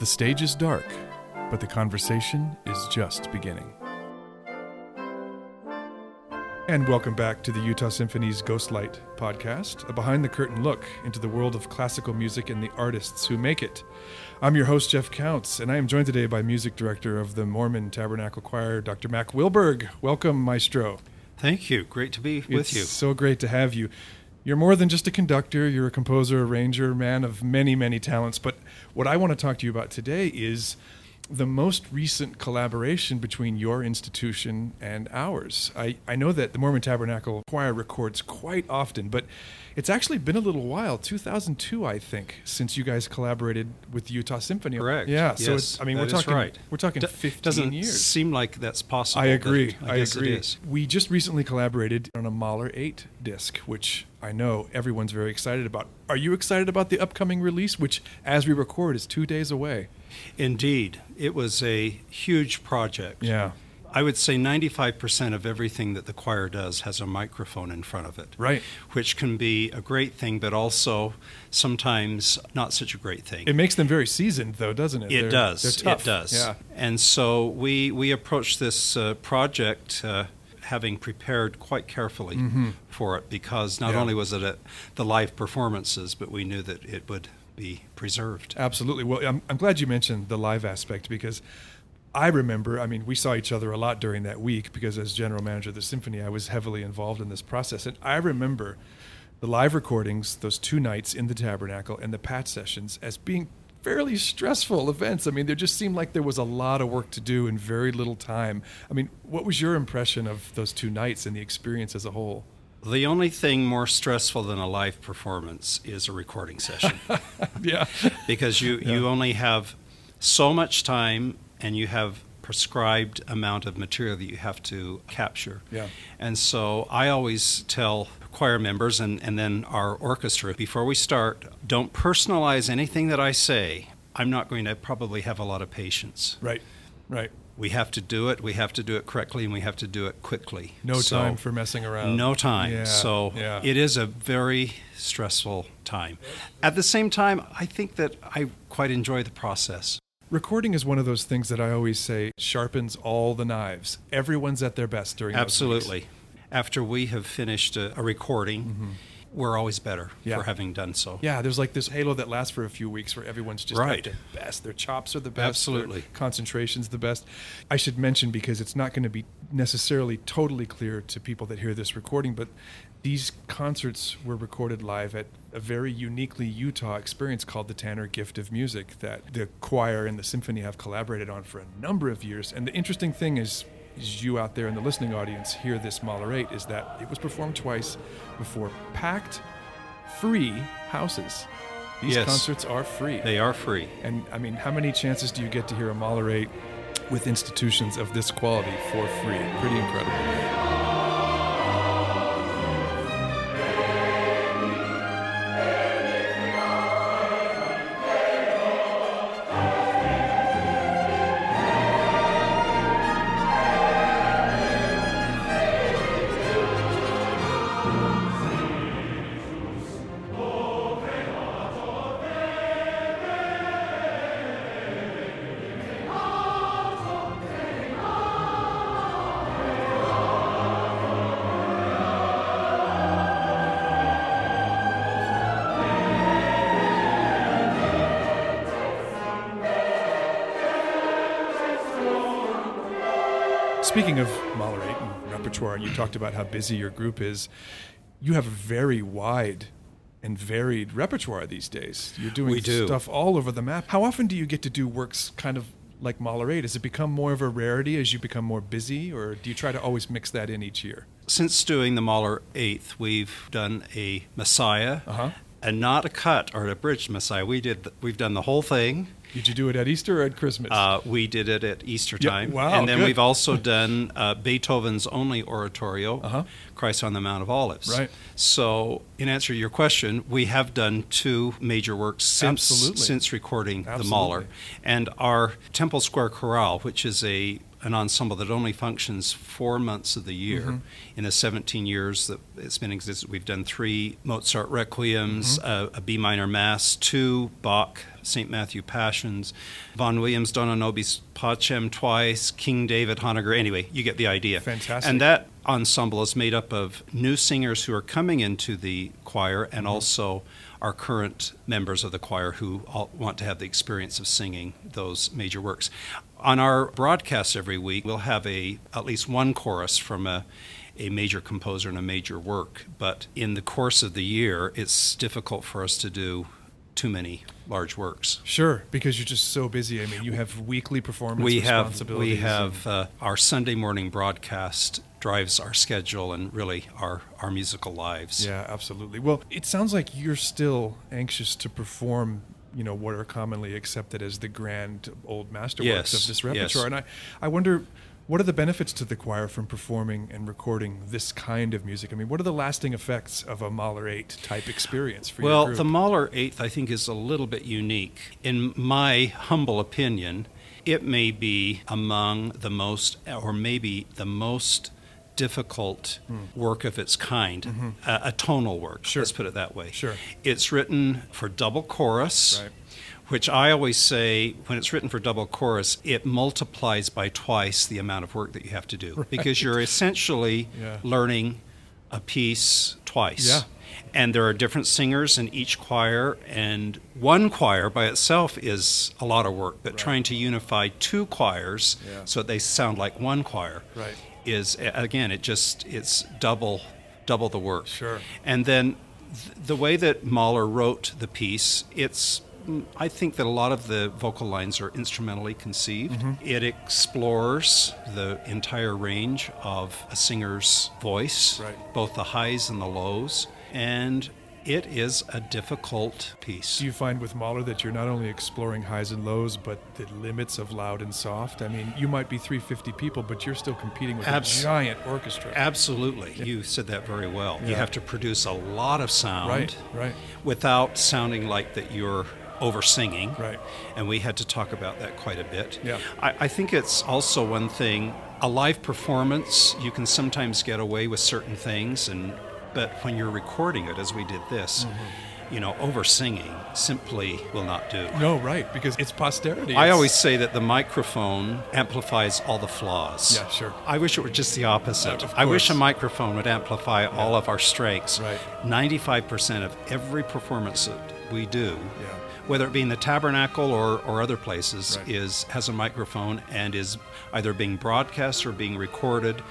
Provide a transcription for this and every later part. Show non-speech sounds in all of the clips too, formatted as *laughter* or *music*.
The stage is dark, but the conversation is just beginning. And welcome back to the Utah Symphony's Ghostlight podcast, a behind the curtain look into the world of classical music and the artists who make it. I'm your host, Jeff Counts, and I am joined today by music director of the Mormon Tabernacle Choir, Dr. Mack Wilberg. Welcome, Maestro. Thank you. Great to be with it's you. So great to have you. You're more than just a conductor, you're a composer, arranger, man of many, many talents. But what I want to talk to you about today is the most recent collaboration between your institution and ours. I, I know that the Mormon Tabernacle Choir records quite often, but it's actually been a little while 2002 i think since you guys collaborated with the utah symphony correct. Yeah yes, so it's, i mean we're talking right. we're talking 15 doesn't years. seem like that's possible i agree i, I agree. we just recently collaborated on a mahler 8 disc which i know everyone's very excited about. Are you excited about the upcoming release which as we record is two days away indeed it was a huge project yeah I would say 95% of everything that the choir does has a microphone in front of it. Right. Which can be a great thing, but also sometimes not such a great thing. It makes them very seasoned, though, doesn't it? It they're, does. They're tough. It does. Yeah. And so we, we approached this uh, project. Uh, having prepared quite carefully mm-hmm. for it because not yeah. only was it a, the live performances, but we knew that it would be preserved. Absolutely. Well, I'm, I'm glad you mentioned the live aspect because I remember, I mean, we saw each other a lot during that week because as general manager of the symphony, I was heavily involved in this process. And I remember the live recordings, those two nights in the tabernacle, and the patch sessions as being fairly stressful events. I mean, there just seemed like there was a lot of work to do in very little time. I mean, what was your impression of those two nights and the experience as a whole? The only thing more stressful than a live performance is a recording session. *laughs* yeah. because you, yeah. you only have so much time and you have prescribed amount of material that you have to capture. Yeah. And so I always tell choir members and, and then our orchestra before we start, don't personalize anything that I say. I'm not going to probably have a lot of patience. Right. Right. We have to do it. We have to do it correctly, and we have to do it quickly. No so, time for messing around. No time. Yeah, so yeah. it is a very stressful time. At the same time, I think that I quite enjoy the process. Recording is one of those things that I always say sharpens all the knives. Everyone's at their best during Absolutely. After we have finished a, a recording, mm-hmm. We're always better yeah. for having done so. Yeah, there's like this halo that lasts for a few weeks where everyone's just right. at their best. Their chops are the best. Absolutely. Concentration's the best. I should mention because it's not going to be necessarily totally clear to people that hear this recording, but these concerts were recorded live at a very uniquely Utah experience called the Tanner Gift of Music that the choir and the symphony have collaborated on for a number of years. And the interesting thing is, is you out there in the listening audience hear this Mahler 8 is that it was performed twice before packed, free houses. These yes. concerts are free. They are free. And I mean, how many chances do you get to hear a Mahler 8 with institutions of this quality for free? Pretty incredible. Speaking of Mahler 8 and repertoire, and you talked about how busy your group is, you have a very wide and varied repertoire these days. You're doing do. stuff all over the map. How often do you get to do works kind of like Mahler 8? Has it become more of a rarity as you become more busy, or do you try to always mix that in each year? Since doing the Mahler 8th, we've done a Messiah uh-huh. and not a cut or a bridged Messiah. We did. We've done the whole thing. Did you do it at Easter or at Christmas? Uh, we did it at Easter time. Yeah, wow, and then good. we've also *laughs* done uh, Beethoven's only oratorio, uh-huh. Christ on the Mount of Olives. Right. So, in answer to your question, we have done two major works since Absolutely. since recording Absolutely. the Mahler, and our Temple Square Chorale, which is a an ensemble that only functions four months of the year. Mm-hmm. In the 17 years that it's been existed, we've done three Mozart requiems, Mm-hmm. a, a B minor mass, two Bach St. Matthew Passions, Vaughan Williams Dona Nobis Pacem twice, King David Honegger. Anyway, you get the idea. Fantastic. And that ensemble is made up of new singers who are coming into the choir and Mm-hmm. also our current members of the choir who all want to have the experience of singing those major works. On our broadcast every week, we'll have a at least one chorus from a a major composer and a major work, but in the course of the year, it's difficult for us to do too many large works. Sure, because you're just so busy. I mean, you have weekly performance we have we have uh, our Sunday morning broadcast drives our schedule and really our our musical lives. Yeah, absolutely. Well, it sounds like you're still anxious to perform, you know, what are commonly accepted as the grand old masterworks Yes, of this yes. repertoire. And I, I wonder, what are the benefits to the choir from performing and recording this kind of music? I mean, what are the lasting effects of a Mahler 8 type experience for Well, your group? the Mahler Eighth, I think, is a little bit unique. In my humble opinion, it may be among the most, or maybe the most difficult mm. work of its kind, mm-hmm. a, a tonal work. Sure. Let's put it that way. Sure. It's written for double chorus. Right. Which I always say, when it's written for double chorus, it multiplies by twice the amount of work that you have to do. *laughs* Because you're essentially Yeah. learning a piece twice. Yeah. And there are different singers in each choir, and one choir by itself is a lot of work. But trying to unify two choirs Yeah. so that they sound like one choir Right. Is again it just it's double double the work. Sure. And then th- the way that Mahler wrote the piece, it's I think that a lot of the vocal lines are instrumentally conceived. Mm-hmm. It explores the entire range of a singer's voice, Right. both the highs and the lows, and it is a difficult piece. Do you find with Mahler that you're not only exploring highs and lows, but the limits of loud and soft? I mean, you might be 350 people, but you're still competing with Abs- a giant orchestra. Absolutely. You said that very well. You have to produce a lot of sound Right, right. without sounding like that you're over singing. Right. And we had to talk about that quite a bit. Yeah. I, I think it's also one thing, a live performance, you can sometimes get away with certain things and but when you're recording it as we did this, Mm-hmm. you know, over singing simply will not do. No, right, because it's posterity. I It's- always say that the microphone amplifies all the flaws. Yeah, sure. I wish it were just the opposite. Of I wish a microphone would amplify all of our strengths. Right. 95% of every performance that we do, Yeah. whether it be in the tabernacle or, or other places, Right. is has a microphone and is either being broadcast or being recorded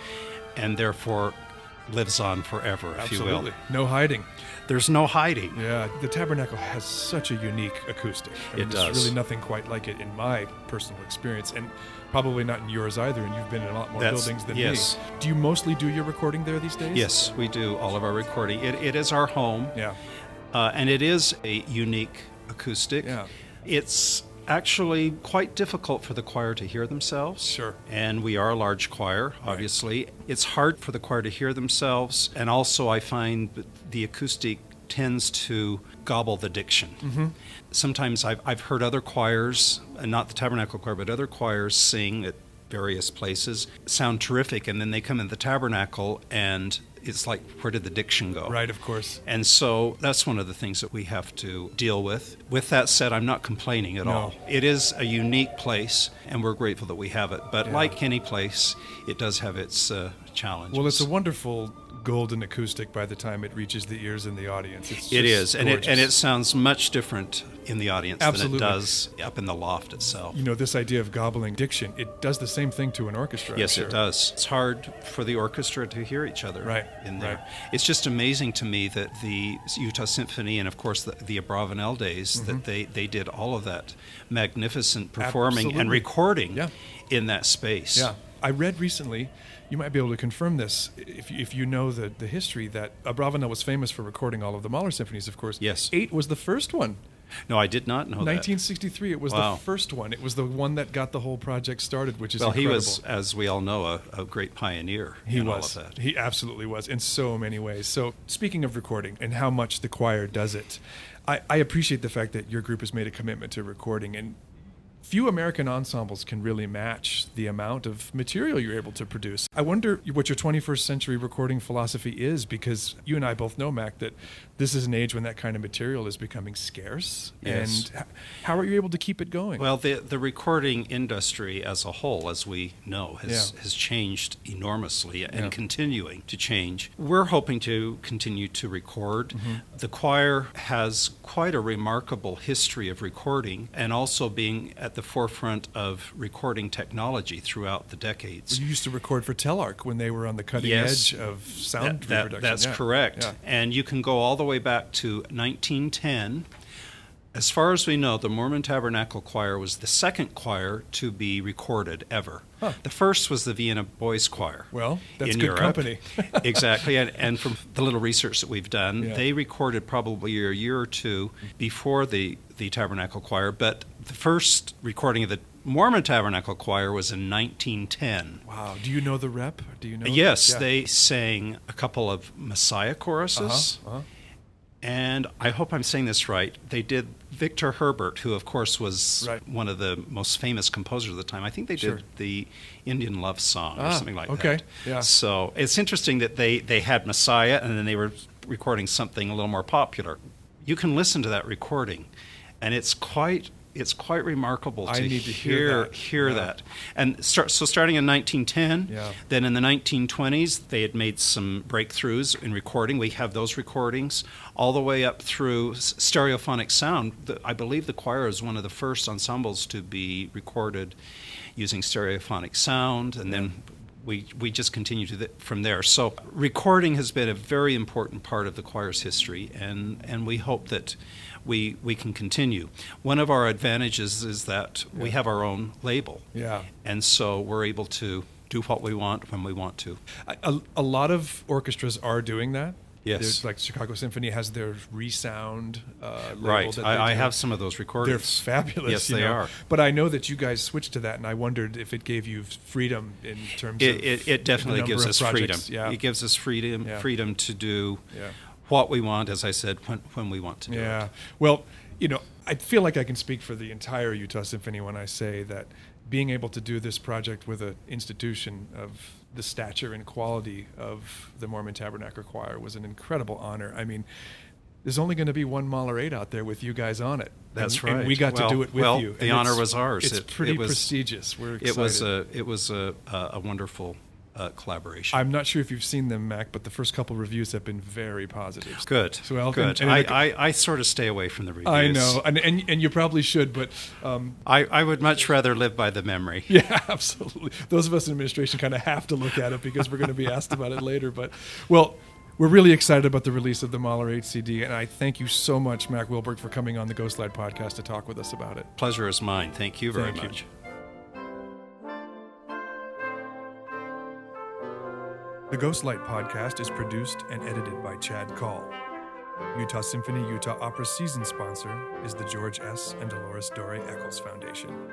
and therefore lives on forever, if you will. Absolutely. No hiding. There's no hiding. Yeah, the Tabernacle has such a unique acoustic. I mean, It there's does. really nothing quite like it in my personal experience, and probably not in yours either. And you've been in a lot more That's- buildings than yes. me. Do you mostly do your recording there these days? Yes, we do all of our recording. It, it is our home. Yeah. Uh, and it is a unique acoustic. Yeah. It's actually quite difficult for the choir to hear themselves. Sure. And we are a large choir, obviously. It's hard for the choir to hear themselves. And also, I find that the acoustic tends to gobble the diction. Mm-hmm. Sometimes I've, I've heard other choirs, not the Tabernacle Choir, but other choirs sing at various places, sound terrific, and then they come in the Tabernacle and it's like, where did the diction go? Right, of course. And so that's one of the things that we have to deal with. With that said, I'm not complaining at No. all. It is a unique place, and we're grateful that we have it. But Yeah. like any place, it does have its uh, challenges. Well, it's a wonderful golden acoustic by the time it reaches the ears in the audience. It's It is, and it and it sounds much different in the audience Absolutely. than it does up in the loft itself. You know, this idea of gobbling diction, it does the same thing to an orchestra. Yes, sure. it does. It's hard for the orchestra to hear each other Right, in there. right. It's just amazing to me that the Utah Symphony and, of course, the, the Abravanel days, that mm-hmm. they, they did all of that magnificent performing and recording Yeah. in that space. Yeah. I read recently, you might be able to confirm this if, you- if you know the, the history, that Abravanel was famous for recording all of the Mahler symphonies, of course. Yes. Eight was the first one. No, I did not know that. 1963, it was Wow. the first one. It was the one that got the whole project started, which is Well, incredible. he was, as we all know, a, a great pioneer He in was. all of that. He absolutely was in so many ways. So, speaking of recording and how much the choir does it, I, I appreciate the fact that your group has made a commitment to recording. And few American ensembles can really match the amount of material you're able to produce. I wonder what your 21st century recording philosophy is because you and I both know, Mack, that this is an age when that kind of material is becoming scarce. Yes. And how are you able to keep it going? Well, the the recording industry as a whole, as we know, has Yeah. has changed enormously and Yeah. continuing to change. We're hoping to continue to record. Mm-hmm. The choir has quite a remarkable history of recording and also being at the forefront of recording technology throughout the decades. you used to record for Telarc when they were on the cutting Yes. edge of sound That- that- reproduction. that's Yeah. correct. Yeah. And you can go all the way back to 1910. As far as we know, the Mormon Tabernacle Choir was the second choir to be recorded ever. Huh. The first was the Vienna Boys Choir. Well, that's in good Europe. company. *laughs* *laughs* exactly. And, and from the little research that we've done, Yeah. they recorded probably a year or two before the, the Tabernacle Choir, but the first recording of the Mormon Tabernacle Choir was in 1910. Wow. Do you know the rep? Do you know? Yes, Yeah. they sang a couple of Messiah choruses. Uh-huh, uh-huh. And I hope I'm saying this right. They did Victor Herbert, who, of course, was Right. one of the most famous composers of the time. I think they did Sure. the Indian Love Song or Ah, something like okay. that. Okay. Yeah. So it's interesting that they, they had Messiah and then they were recording something a little more popular. You can listen to that recording, and it's quite it's quite remarkable to I need to hear that. hear Yeah. that. And start, so starting in 1910, Yeah. then in the 1920s, they had made some breakthroughs in recording. We have those recordings all the way up through stereophonic sound. The, I believe the choir is one of the first ensembles to be recorded using stereophonic sound, and then we, we just continue to from there. So recording has been a very important part of the choir's history, and, and we hope that we, we can continue. One of our advantages is that we have our own label. Yeah. And so we're able to do what we want when we want to. A, a lot of orchestras are doing that. Yes. There's, like Chicago Symphony has their resound uh, Right. I, I have some of those recordings. They're fabulous. Yes, they know. are. But I know that you guys switched to that, and I wondered if it gave you freedom in terms of It, it, it definitely the gives us of freedom. Yeah. It gives us freedom Yeah. freedom to do Yeah. what we want, as I said, when, when we want to do Yeah. it. Well, you know, I feel like I can speak for the entire Utah Symphony when I say that being able to do this project with an institution of the stature and quality of the Mormon Tabernacle Choir was an incredible honor. I mean, there's only going to be one Mahler 8 out there with you guys on it. That's and, right. And we got Well- to do it with well, you. the honor was ours. It's It- pretty it was- prestigious. We're excited. It was a it was a, a a wonderful uh, collaboration. I'm not sure if you've seen them, Mack, but the first couple reviews have been very positive. good. So, well, good. and- and I, I, I sort of stay away from the reviews. I know, and, and and you probably should, but um, I, I would much rather live by the memory. *laughs* Yeah, absolutely. Those of us in administration kind of have to look at it because we're going to be asked about it later. But, well, we're really excited about the release of the Mahler HCD, and I thank you so much, Mack Wilberg, for coming on the Ghost Light podcast to talk with us about it. Pleasure is mine. Thank you very Thank you. The Ghost Light podcast is produced and edited by Chad Call. Utah Symphony Utah Opera season sponsor is the George S. and Dolores Dore Eccles Foundation.